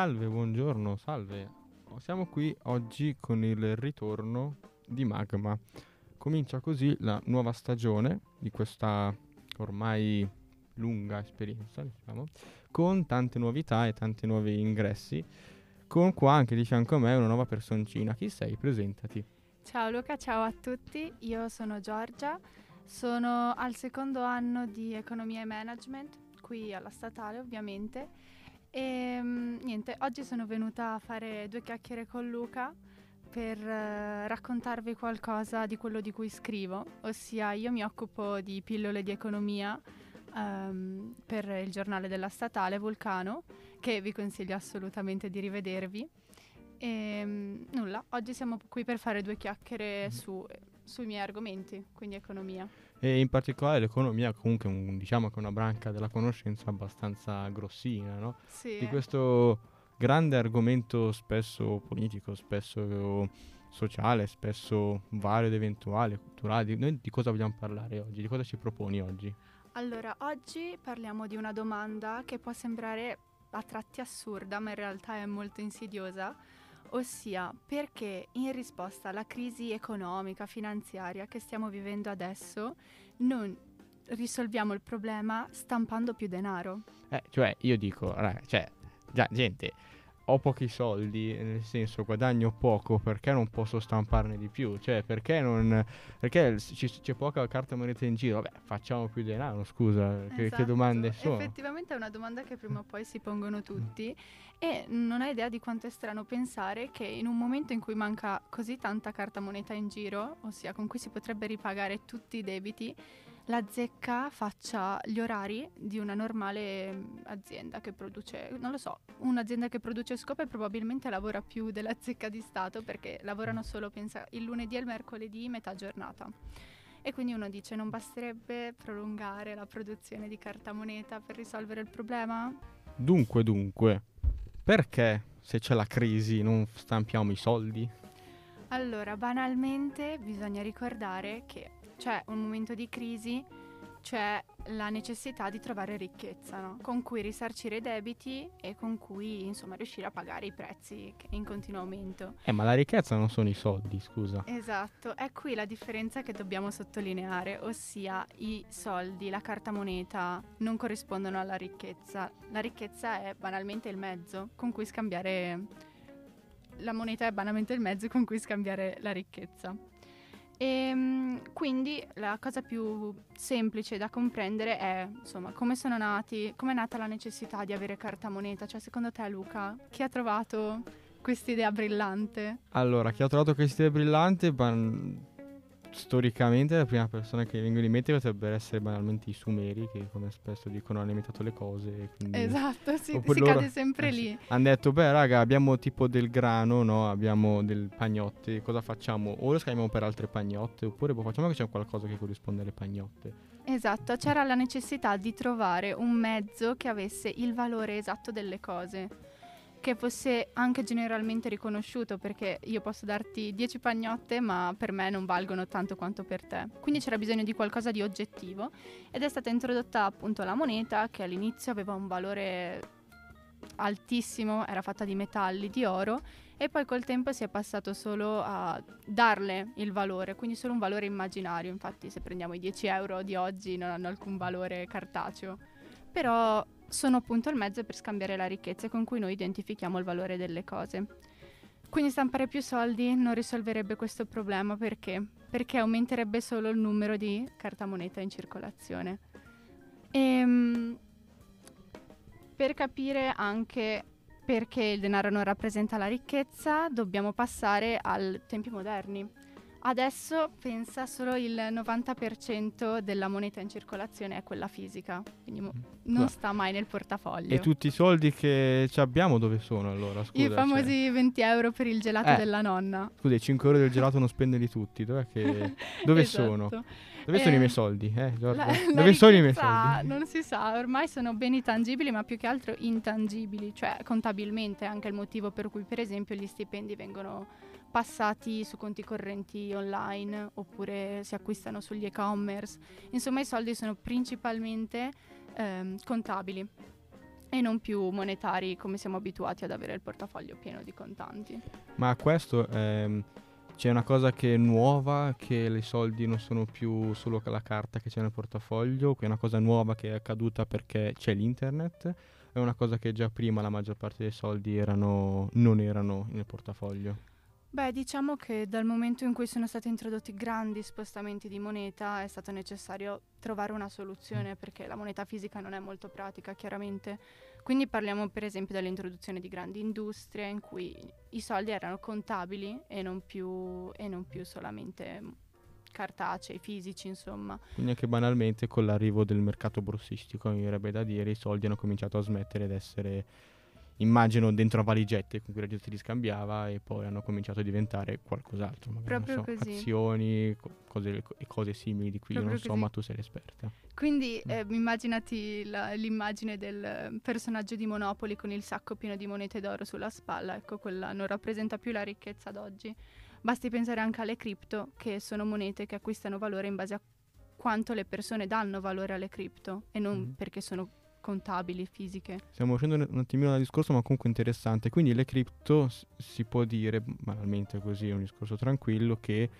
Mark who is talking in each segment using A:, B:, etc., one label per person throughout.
A: Salve, buongiorno, salve. Siamo qui oggi con il ritorno di Magma. Comincia così la nuova stagione di questa ormai lunga esperienza, diciamo, con tante novità e tanti nuovi ingressi. Con qua anche di fianco a me una nuova personcina. Chi sei? Presentati.
B: Ciao Luca, ciao a tutti. Io sono Giorgia, sono al secondo anno di economia e management, qui alla statale ovviamente. E mm, niente, oggi sono venuta a fare due chiacchiere con Luca per uh, raccontarvi qualcosa di quello di cui scrivo, ossia io mi occupo di pillole di economia um, per il giornale della statale Vulcano, che vi consiglio assolutamente di rivedervi. E um, nulla, oggi siamo qui per fare due chiacchiere mm. su, sui miei argomenti, quindi economia.
A: E in particolare l'economia comunque un, diciamo che è una branca della conoscenza abbastanza grossina, no?
B: Sì.
A: Di questo grande argomento spesso politico, spesso sociale, spesso vario ed eventuale, culturale. Noi di cosa vogliamo parlare oggi? Di cosa ci proponi oggi?
B: Allora, oggi parliamo di una domanda che può sembrare a tratti assurda, ma in realtà è molto insidiosa, ossia perché in risposta alla crisi economica, finanziaria che stiamo vivendo adesso, non risolviamo il problema stampando più denaro.
A: Eh, cioè, io dico, raga, cioè, già, gente, ho pochi soldi, nel senso guadagno poco, perché non posso stamparne di più? Cioè, perché non... perché c- c'è poca carta moneta in giro? Vabbè, facciamo più denaro, scusa, esatto. che, che, esatto. domande sono?
B: Effettivamente è una domanda che prima o poi si pongono tutti e non hai idea di quanto è strano pensare che in un momento in cui manca così tanta carta moneta in giro, ossia con cui si potrebbe ripagare tutti i debiti, la zecca faccia gli orari di una normale mm, azienda che produce, non lo so, un'azienda che produce scope probabilmente lavora più della zecca di Stato perché lavorano solo, pensa, il lunedì e il mercoledì metà giornata. E quindi uno dice non basterebbe prolungare la produzione di carta moneta per risolvere il problema?
A: Dunque, dunque, perché se c'è la crisi non stampiamo i soldi?
B: Allora, banalmente bisogna ricordare che c'è un momento di crisi, c'è la necessità di trovare ricchezza, no? con cui risarcire i debiti e con cui insomma riuscire a pagare i prezzi in continuo aumento.
A: Eh, ma la ricchezza non sono i soldi, scusa.
B: Esatto, è qui la differenza che dobbiamo sottolineare, ossia i soldi, la carta moneta non corrispondono alla ricchezza. La ricchezza è banalmente il mezzo con cui scambiare la moneta è banalmente il mezzo con cui scambiare la ricchezza. E ehm, quindi la cosa più semplice da comprendere è, insomma, come sono nati, come è nata la necessità di avere carta moneta? Cioè, secondo te, Luca, chi ha trovato questa idea brillante?
A: Allora, chi ha trovato questa idea brillante, ban- storicamente la prima persona che vengono in mente potrebbero essere banalmente i sumeri che come spesso dicono hanno imitato le cose
B: esatto sì, si cade sempre eh, lì.
A: Hanno detto beh raga abbiamo tipo del grano no? Abbiamo del pagnotte cosa facciamo? O lo scambiamo per altre pagnotte oppure boh, facciamo che c'è qualcosa che corrisponde alle pagnotte.
B: Esatto c'era la necessità di trovare un mezzo che avesse il valore esatto delle cose che fosse anche generalmente riconosciuto perché io posso darti 10 pagnotte ma per me non valgono tanto quanto per te. Quindi c'era bisogno di qualcosa di oggettivo ed è stata introdotta appunto la moneta che all'inizio aveva un valore altissimo, era fatta di metalli, di oro e poi col tempo si è passato solo a darle il valore, quindi solo un valore immaginario, infatti se prendiamo i 10 euro di oggi non hanno alcun valore cartaceo, però sono appunto il mezzo per scambiare la ricchezza con cui noi identifichiamo il valore delle cose. Quindi stampare più soldi non risolverebbe questo problema perché? Perché aumenterebbe solo il numero di carta moneta in circolazione. E, ehm, per capire anche perché il denaro non rappresenta la ricchezza, dobbiamo passare ai tempi moderni. Adesso pensa solo il 90% della moneta in circolazione è quella fisica, quindi mo- mm. non sta mai nel portafoglio.
A: E tutti i soldi che abbiamo dove sono allora? Scusa,
B: I famosi cioè... 20 euro per il gelato eh. della nonna.
A: Scusa, i 5 euro del gelato non spenderli tutti, dov'è che... dove esatto. sono? Dove eh, sono i miei soldi? Eh, la,
B: dove la sono i miei soldi? Non si sa, ormai sono beni tangibili ma più che altro intangibili, cioè contabilmente anche il motivo per cui per esempio gli stipendi vengono passati su conti correnti online oppure si acquistano sugli e-commerce. Insomma, i soldi sono principalmente ehm, contabili. e non più monetari come siamo abituati ad avere il portafoglio pieno di contanti.
A: Ma questo ehm, c'è una cosa che è nuova, che i soldi non sono più solo la carta che c'è nel portafoglio, che è una cosa nuova che è accaduta perché c'è l'internet, è una cosa che già prima la maggior parte dei soldi erano, non erano nel portafoglio.
B: Beh, diciamo che dal momento in cui sono stati introdotti grandi spostamenti di moneta è stato necessario trovare una soluzione perché la moneta fisica non è molto pratica, chiaramente. Quindi parliamo per esempio dell'introduzione di grandi industrie in cui i soldi erano contabili e non più, e non più solamente cartacei, fisici, insomma.
A: Quindi anche banalmente con l'arrivo del mercato borsistico, mi verrebbe da dire, i soldi hanno cominciato a smettere di essere immagino dentro a valigette con cui la gente li scambiava e poi hanno cominciato a diventare qualcos'altro, magari
B: Proprio
A: so, azioni, co- cose, cose simili di cui io non
B: Proprio
A: so,
B: così.
A: ma tu sei l'esperta.
B: Quindi
A: Mm.
B: eh, immaginati la- l'immagine del personaggio di Monopoli con il sacco pieno di monete d'oro sulla spalla, ecco quella non rappresenta più la ricchezza d'oggi. Basti pensare anche alle cripto, che sono monete che acquistano valore in base a quanto le persone danno valore alle cripto e non
A: Mm.
B: perché sono contabili, fisiche.
A: Stiamo uscendo un attimino dal discorso, ma comunque interessante. Quindi le cripto si può dire, banalmente così, è un discorso tranquillo, che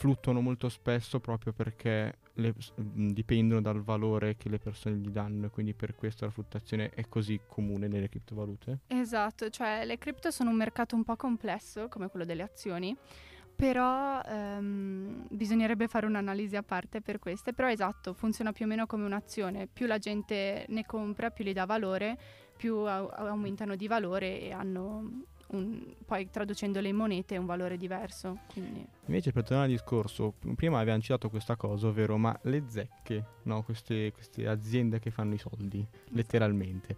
A: fluttuano molto spesso proprio perché le- dipendono dal valore che le persone gli danno e quindi per questo la fluttuazione è così comune nelle criptovalute.
B: Esatto, cioè le cripto sono un mercato un po' complesso come quello delle azioni, però ehm, bisognerebbe fare un'analisi a parte per queste, però esatto, funziona più o meno come un'azione, più la gente ne compra, più gli dà valore, più au- aumentano di valore e hanno un- poi traducendole in monete un valore diverso. Quindi.
A: Invece per tornare al discorso, prima avevamo citato questa cosa, ovvero ma le zecche, no? queste, queste aziende che fanno i soldi, letteralmente,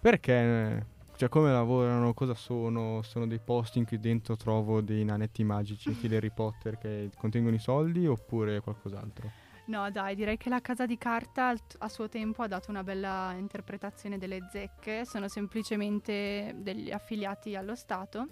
A: perché, cioè come lavorano, cosa sono, sono dei posti in cui dentro trovo dei nanetti magici, stile Harry Potter, che contengono i soldi oppure qualcos'altro?
B: No, dai, direi che la casa di carta a suo tempo ha dato una bella interpretazione delle zecche, sono semplicemente degli affiliati allo Stato.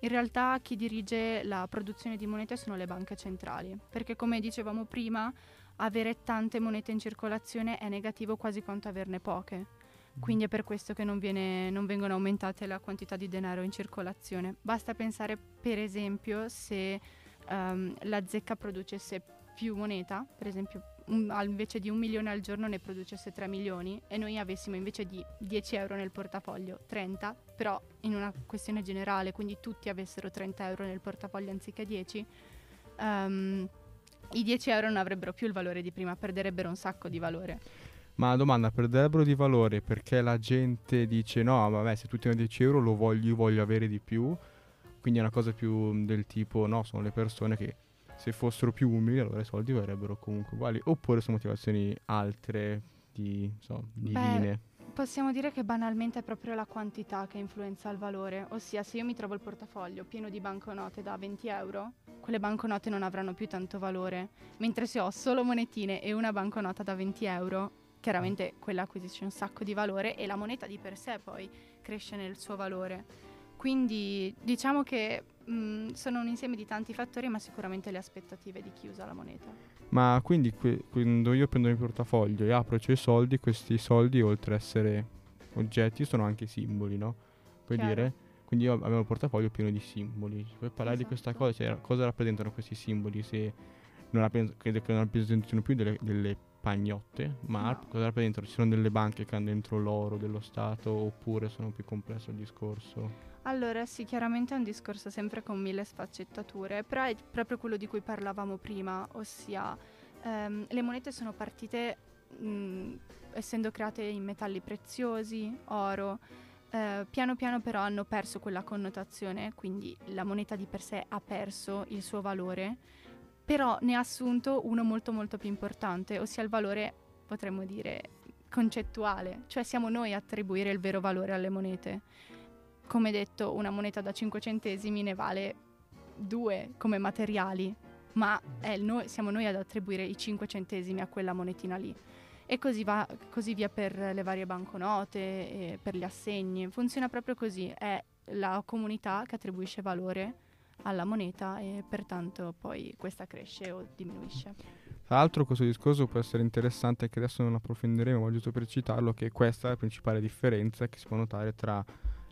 B: In realtà chi dirige la produzione di monete sono le banche centrali, perché come dicevamo prima, avere tante monete in circolazione è negativo quasi quanto averne poche. Quindi è per questo che non, viene- non vengono aumentate la quantità di denaro in circolazione. Basta pensare, per esempio, se ehm, la zecca producesse più moneta, per esempio un- invece di un milione al giorno ne producesse 3 milioni e noi avessimo invece di 10 euro nel portafoglio 30, però in una questione generale, quindi tutti avessero 30 euro nel portafoglio anziché 10, ehm, i 10 euro non avrebbero più il valore di prima, perderebbero un sacco di valore.
A: Ma la domanda, perderebbero di valore perché la gente dice no, vabbè, se tutti hanno 10 euro lo voglio, io voglio avere di più, quindi è una cosa più del tipo, no, sono le persone che se fossero più umili allora i soldi verrebbero comunque uguali, oppure sono motivazioni altre, di, so, divine.
B: Possiamo dire che banalmente è proprio la quantità che influenza il valore, ossia se io mi trovo il portafoglio pieno di banconote da 20 euro, quelle banconote non avranno più tanto valore, mentre se ho solo monetine e una banconota da 20 euro, chiaramente quella acquisisce un sacco di valore e la moneta di per sé poi cresce nel suo valore. Quindi diciamo che mh, sono un insieme di tanti fattori, ma sicuramente le aspettative di chi usa la moneta.
A: Ma quindi que- quando io prendo il mio portafoglio e apro i soldi, questi soldi oltre a essere oggetti sono anche simboli, no? Puoi
B: Chiaro.
A: dire? Quindi io avevo il portafoglio pieno di simboli. Puoi parlare di questa
B: Esatto.
A: cosa? Cioè, cosa rappresentano questi simboli? Se non credo che non rappresentino più delle, delle pagnotte, ma
B: No.
A: cosa rappresentano? Ci sono delle banche che hanno dentro l'oro dello Stato oppure sono più complesso il discorso?
B: Allora sì, chiaramente è un discorso sempre con mille sfaccettature, però è proprio quello di cui parlavamo prima, ossia ehm, le monete sono partite mh, essendo create in metalli preziosi, oro, eh, piano piano però hanno perso quella connotazione, quindi la moneta di per sé ha perso il suo valore, però ne ha assunto uno molto molto più importante, ossia il valore, potremmo dire, concettuale, cioè siamo noi a attribuire il vero valore alle monete come detto, una moneta da 5 centesimi ne vale due come materiali, ma noi- siamo noi ad attribuire i 5 centesimi a quella monetina lì. E così, va, così via per le varie banconote, per gli assegni. Funziona proprio così, è la comunità che attribuisce valore alla moneta e pertanto poi questa cresce o diminuisce.
A: Tra l'altro questo discorso può essere interessante che adesso non approfondiremo, ma giusto per citarlo, che questa è la principale differenza che si può notare tra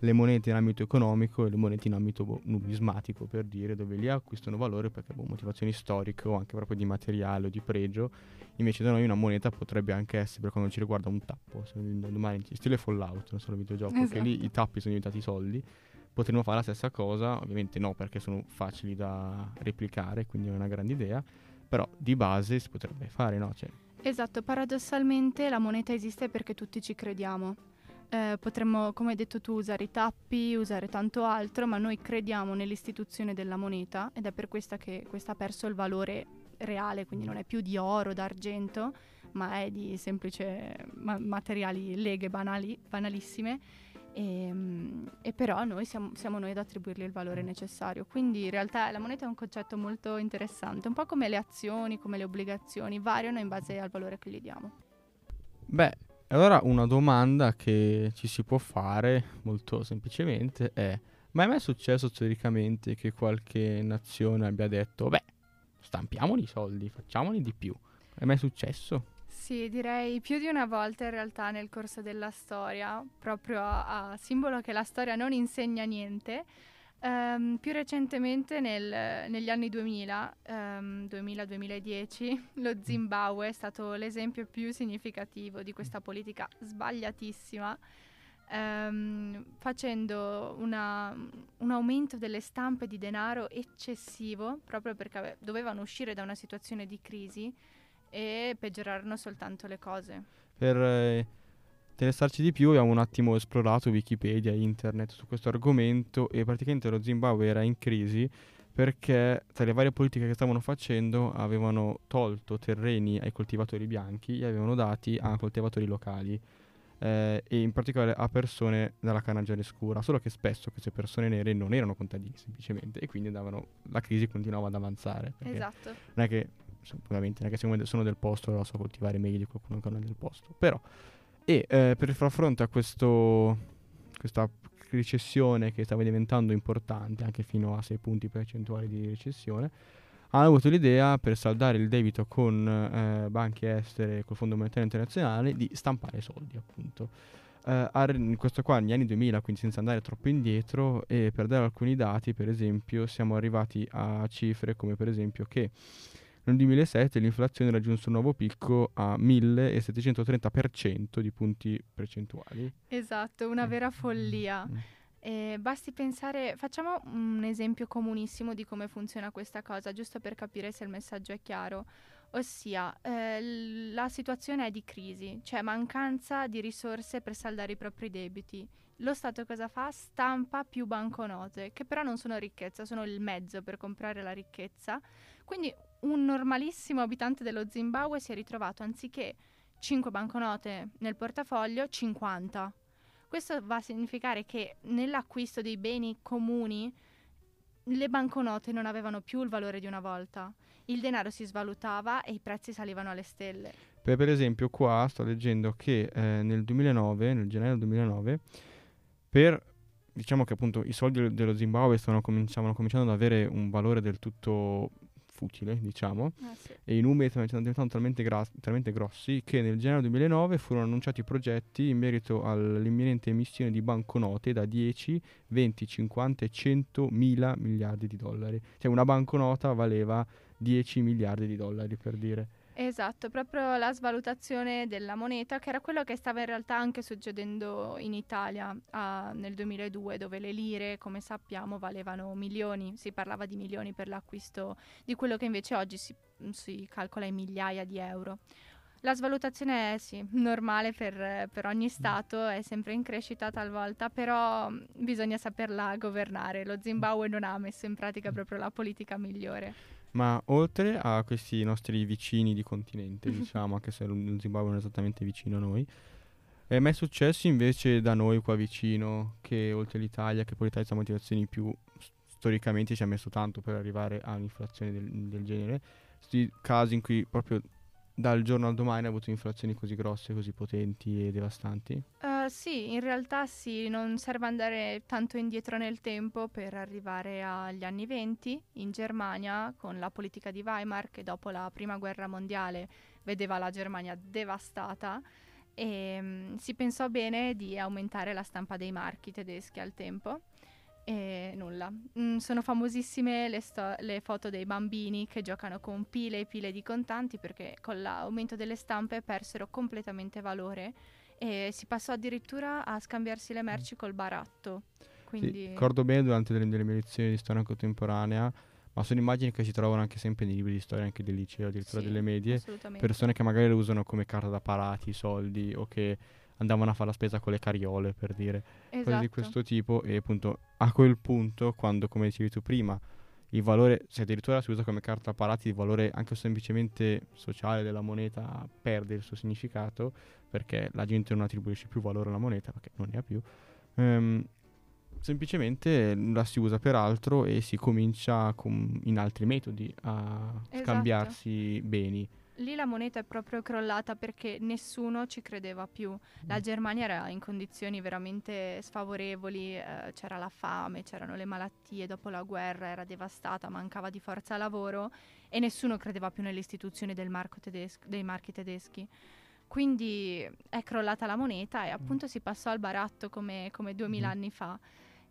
A: le monete in ambito economico e le monete in ambito boh, numismatico, per dire, dove lì acquistano valore perché boh, motivazioni storiche o anche proprio di materiale o di pregio. Invece da noi una moneta potrebbe anche essere, per quando ci riguarda, un tappo. Se domani, stile Fallout, non solo videogioco, esatto. che lì esatto. i tappi sono diventati soldi. Potremmo fare la stessa cosa, ovviamente no perché sono facili da replicare, quindi è una grande idea, però di base si potrebbe fare, no? Cioè,
B: esatto, paradossalmente la moneta esiste perché tutti ci crediamo eh, potremmo, come hai detto tu, usare i tappi, usare tanto altro, ma noi crediamo nell'istituzione della moneta ed è per questa che questa ha perso il valore reale, quindi non è più di oro, d'argento, ma è di semplice ma- materiali, leghe banali, banalissime. E, ehm, e, però noi siamo, siamo, noi ad attribuirgli il valore necessario. Quindi in realtà la moneta è un concetto molto interessante, un po' come le azioni, come le obbligazioni, variano in base al valore che gli diamo.
A: Beh, allora una domanda che ci si può fare molto semplicemente è ma è mai successo storicamente che qualche nazione abbia detto beh stampiamoli i soldi, facciamoli di più? È mai successo?
B: Sì, direi più di una volta in realtà nel corso della storia, proprio a, a simbolo che la storia non insegna niente. Um, più recentemente nel, negli anni 2000, um, 2000-2010, lo Zimbabwe è stato l'esempio più significativo di questa politica sbagliatissima, um, facendo una, un aumento delle stampe di denaro eccessivo, proprio perché dovevano uscire da una situazione di crisi e peggiorarono soltanto le cose.
A: Per... Eh interessarci di più abbiamo un attimo esplorato Wikipedia internet su questo argomento e praticamente lo Zimbabwe era in crisi perché tra le varie politiche che stavano facendo avevano tolto terreni ai coltivatori bianchi e avevano dati a coltivatori locali eh, e in particolare a persone dalla canaggiare scura, solo che spesso queste persone nere non erano contadini semplicemente e quindi andavano, la crisi continuava ad avanzare.
B: Esatto.
A: Non è che, ovviamente, non è sono del posto lo so coltivare meglio di qualcuno che non è del posto, però e eh, per far fronte a questo, questa recessione che stava diventando importante, anche fino a 6 punti percentuali di recessione, hanno avuto l'idea per saldare il debito con eh, banche estere e col Fondo Monetario Internazionale di stampare soldi, appunto. Uh, questo qua negli anni 2000, quindi senza andare troppo indietro, e per dare alcuni dati, per esempio, siamo arrivati a cifre come per esempio che nel 2007 l'inflazione raggiunse un nuovo picco a 1730% di punti percentuali.
B: Esatto, una mm. vera follia. Eh, basti pensare, facciamo un esempio comunissimo di come funziona questa cosa, giusto per capire se il messaggio è chiaro. Ossia, eh, la situazione è di crisi, c'è mancanza di risorse per saldare i propri debiti. Lo Stato cosa fa? Stampa più banconote, che però non sono ricchezza, sono il mezzo per comprare la ricchezza. Quindi un normalissimo abitante dello Zimbabwe si è ritrovato anziché 5 banconote nel portafoglio, 50. Questo va a significare che nell'acquisto dei beni comuni le banconote non avevano più il valore di una volta. Il denaro si svalutava e i prezzi salivano alle stelle.
A: Per, per esempio, qua sto leggendo che eh, nel 2009, nel gennaio 2009, per diciamo che appunto i soldi dello Zimbabwe stavano cominciando ad avere un valore del tutto futile, diciamo, ah, sì. e i numeri stanno diventando talmente, gra- talmente, grossi che nel gennaio 2009 furono annunciati progetti in merito all'imminente emissione di banconote da 10, 20, 50 e 100 mila miliardi di dollari. Cioè una banconota valeva 10 miliardi di dollari per dire.
B: Esatto, proprio la svalutazione della moneta, che era quello che stava in realtà anche succedendo in Italia uh, nel 2002, dove le lire, come sappiamo, valevano milioni, si parlava di milioni per l'acquisto di quello che invece oggi si, si calcola in migliaia di euro. La svalutazione è sì, normale per, per, ogni Stato, è sempre in crescita talvolta, però bisogna saperla governare. Lo Zimbabwe non ha messo in pratica proprio la politica migliore.
A: Ma oltre a questi nostri vicini di continente, diciamo, anche se lo Zimbabwe non è esattamente vicino a noi, è mai successo invece da noi qua vicino che oltre l'Italia, che poi l'Italia ha motivazioni più storicamente ci ha messo tanto per arrivare a un'inflazione del, del genere, questi casi in cui proprio dal giorno al domani ha avuto inflazioni così grosse, così potenti e devastanti?
B: Uh, Uh, sì, in realtà sì, non serve andare tanto indietro nel tempo per arrivare agli anni venti in Germania con la politica di Weimar che dopo la prima guerra mondiale vedeva la Germania devastata e um, si pensò bene di aumentare la stampa dei marchi tedeschi al tempo e nulla. Mm, sono famosissime le, sto- le, foto dei bambini che giocano con pile e pile di contanti perché con l'aumento delle stampe persero completamente valore e si passò addirittura a scambiarsi le merci col baratto. Quindi...
A: Sì, ricordo bene durante delle, delle mie lezioni di storia contemporanea, ma sono immagini che si trovano anche sempre nei libri di storia, anche del liceo, addirittura
B: sì,
A: delle medie, persone che magari le usano come carta da parati, soldi o che andavano a fare la spesa con le cariole, per dire,
B: esatto.
A: cose di questo tipo e appunto a quel punto, quando come dicevi tu prima, il valore, se addirittura si usa come carta parati, il valore anche semplicemente sociale della moneta perde il suo significato perché la gente non attribuisce più valore alla moneta perché non ne ha più. Um, semplicemente la si usa per altro e si comincia con, in altri metodi a esatto. scambiarsi beni
B: lì la moneta è proprio crollata perché nessuno ci credeva più. La mm. Germania era in condizioni veramente sfavorevoli, eh, c'era la fame, c'erano le malattie, dopo la guerra era devastata, mancava di forza lavoro e nessuno credeva più nelle istituzioni tedesco, dei marchi tedeschi. Quindi è crollata la moneta e mm. appunto si passò al baratto come, come 2000 mm. anni fa.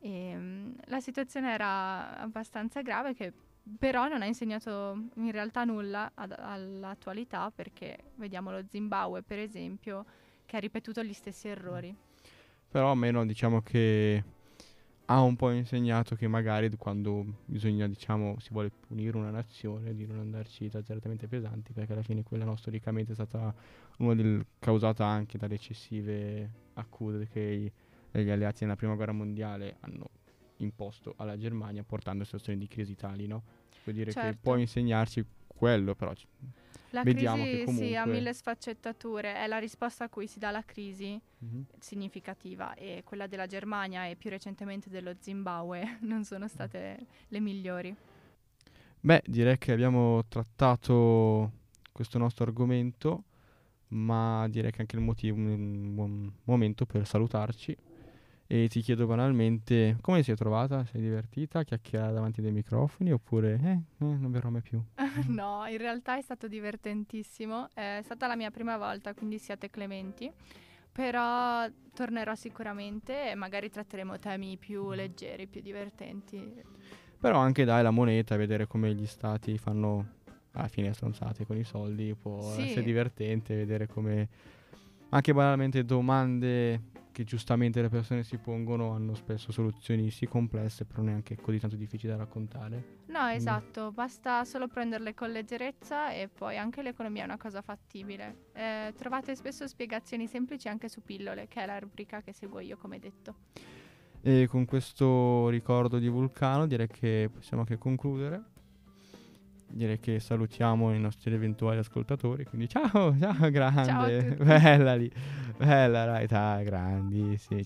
B: E, um, la situazione era abbastanza grave che però non ha insegnato in realtà nulla ad, all'attualità perché vediamo lo Zimbabwe per esempio che ha ripetuto gli stessi errori.
A: Però almeno diciamo che ha un po' insegnato che magari quando bisogna, diciamo, si vuole punire una nazione di non andarci esageratamente pesanti perché alla fine quella storicamente è stata una del, causata anche dalle eccessive accuse che gli alleati nella prima guerra mondiale hanno imposto alla Germania portando a situazioni di crisi tali, no? Vuol dire certo. che può insegnarci quello, però c-
B: la
A: vediamo
B: crisi
A: che comunque...
B: sì, ha mille sfaccettature, è la risposta a cui si dà la crisi mm-hmm. significativa e quella della Germania e più recentemente dello Zimbabwe non sono state le migliori.
A: Beh, direi che abbiamo trattato questo nostro argomento, ma direi che anche il motivo è un buon momento per salutarci e ti chiedo banalmente come è trovata? Sei divertita a chiacchierare davanti dei microfoni oppure eh, eh, non verrò mai più?
B: no, in realtà è stato divertentissimo, è stata la mia prima volta, quindi siate clementi, però tornerò sicuramente e magari tratteremo temi più leggeri, più divertenti.
A: Però anche dai la moneta, vedere come gli stati fanno alla fine stronzate con i soldi, può sì. essere divertente vedere come anche banalmente domande che giustamente le persone si pongono hanno spesso soluzioni sì complesse, però neanche così tanto difficili da raccontare.
B: No, esatto, mm. basta solo prenderle con leggerezza e poi anche l'economia è una cosa fattibile. Eh, trovate spesso spiegazioni semplici anche su pillole, che è la rubrica che seguo io, come detto.
A: E con questo ricordo di Vulcano direi che possiamo anche concludere direi che salutiamo i nostri eventuali ascoltatori. Quindi ciao, ciao, grande,
B: ciao
A: bella lì, bella Raita, grandissimi.